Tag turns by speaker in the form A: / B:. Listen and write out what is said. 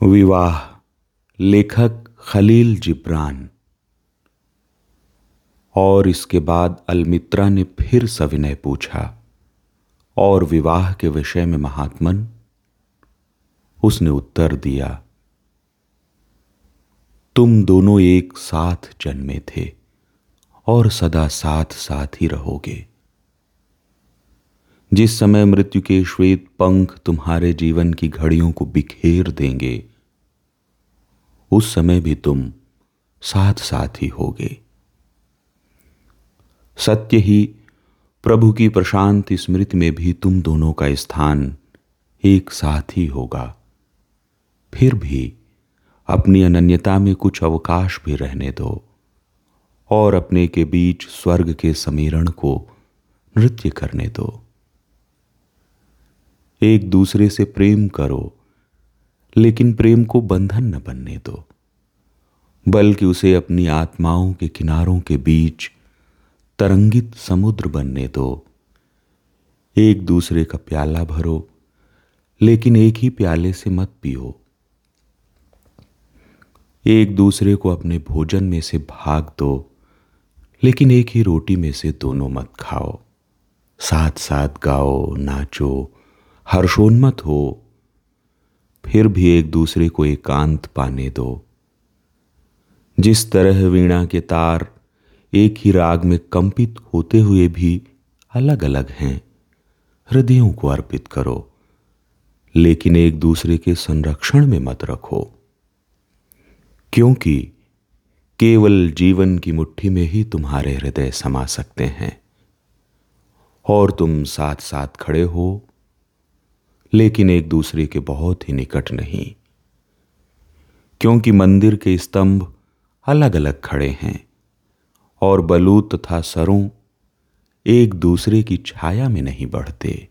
A: विवाह, लेखक खलील जिब्रान। और इसके बाद अलमित्रा ने फिर सविनय पूछा, और विवाह के विषय में महात्मन? उसने उत्तर दिया, तुम दोनों एक साथ जन्मे थे और सदा साथ साथ ही रहोगे। जिस समय मृत्यु के श्वेत पंख तुम्हारे जीवन की घड़ियों को बिखेर देंगे, उस समय भी तुम साथ साथ ही होगे। सत्य ही प्रभु की प्रशांत स्मृति में भी तुम दोनों का स्थान एक साथ ही होगा। फिर भी अपनी अनन्यता में कुछ अवकाश भी रहने दो और अपने के बीच स्वर्ग के समीरण को नृत्य करने दो। एक दूसरे से प्रेम करो, लेकिन प्रेम को बंधन न बनने दो, बल्कि उसे अपनी आत्माओं के किनारों के बीच तरंगित समुद्र बनने दो। एक दूसरे का प्याला भरो, लेकिन एक ही प्याले से मत पियो। एक दूसरे को अपने भोजन में से भाग दो, लेकिन एक ही रोटी में से दोनों मत खाओ। साथ साथ गाओ, नाचो हर्षोन्मत हो। फिर भी एक दूसरे को एकांत पाने दो। जिस तरह वीणा के तार एक ही राग में कंपित होते हुए भी अलग अलग हैं, हृदयों को अर्पित करो, लेकिन एक दूसरे के संरक्षण में मत रखो। क्योंकि केवल जीवन की मुट्ठी में ही तुम्हारे हृदय समा सकते हैं, और तुम साथ साथ खड़े हो लेकिन एक दूसरे के बहुत ही निकट नहीं। क्योंकि मंदिर के स्तंभ अलग अलग खड़े हैं और बलूत तथा सरों एक दूसरे की छाया में नहीं बढ़ते।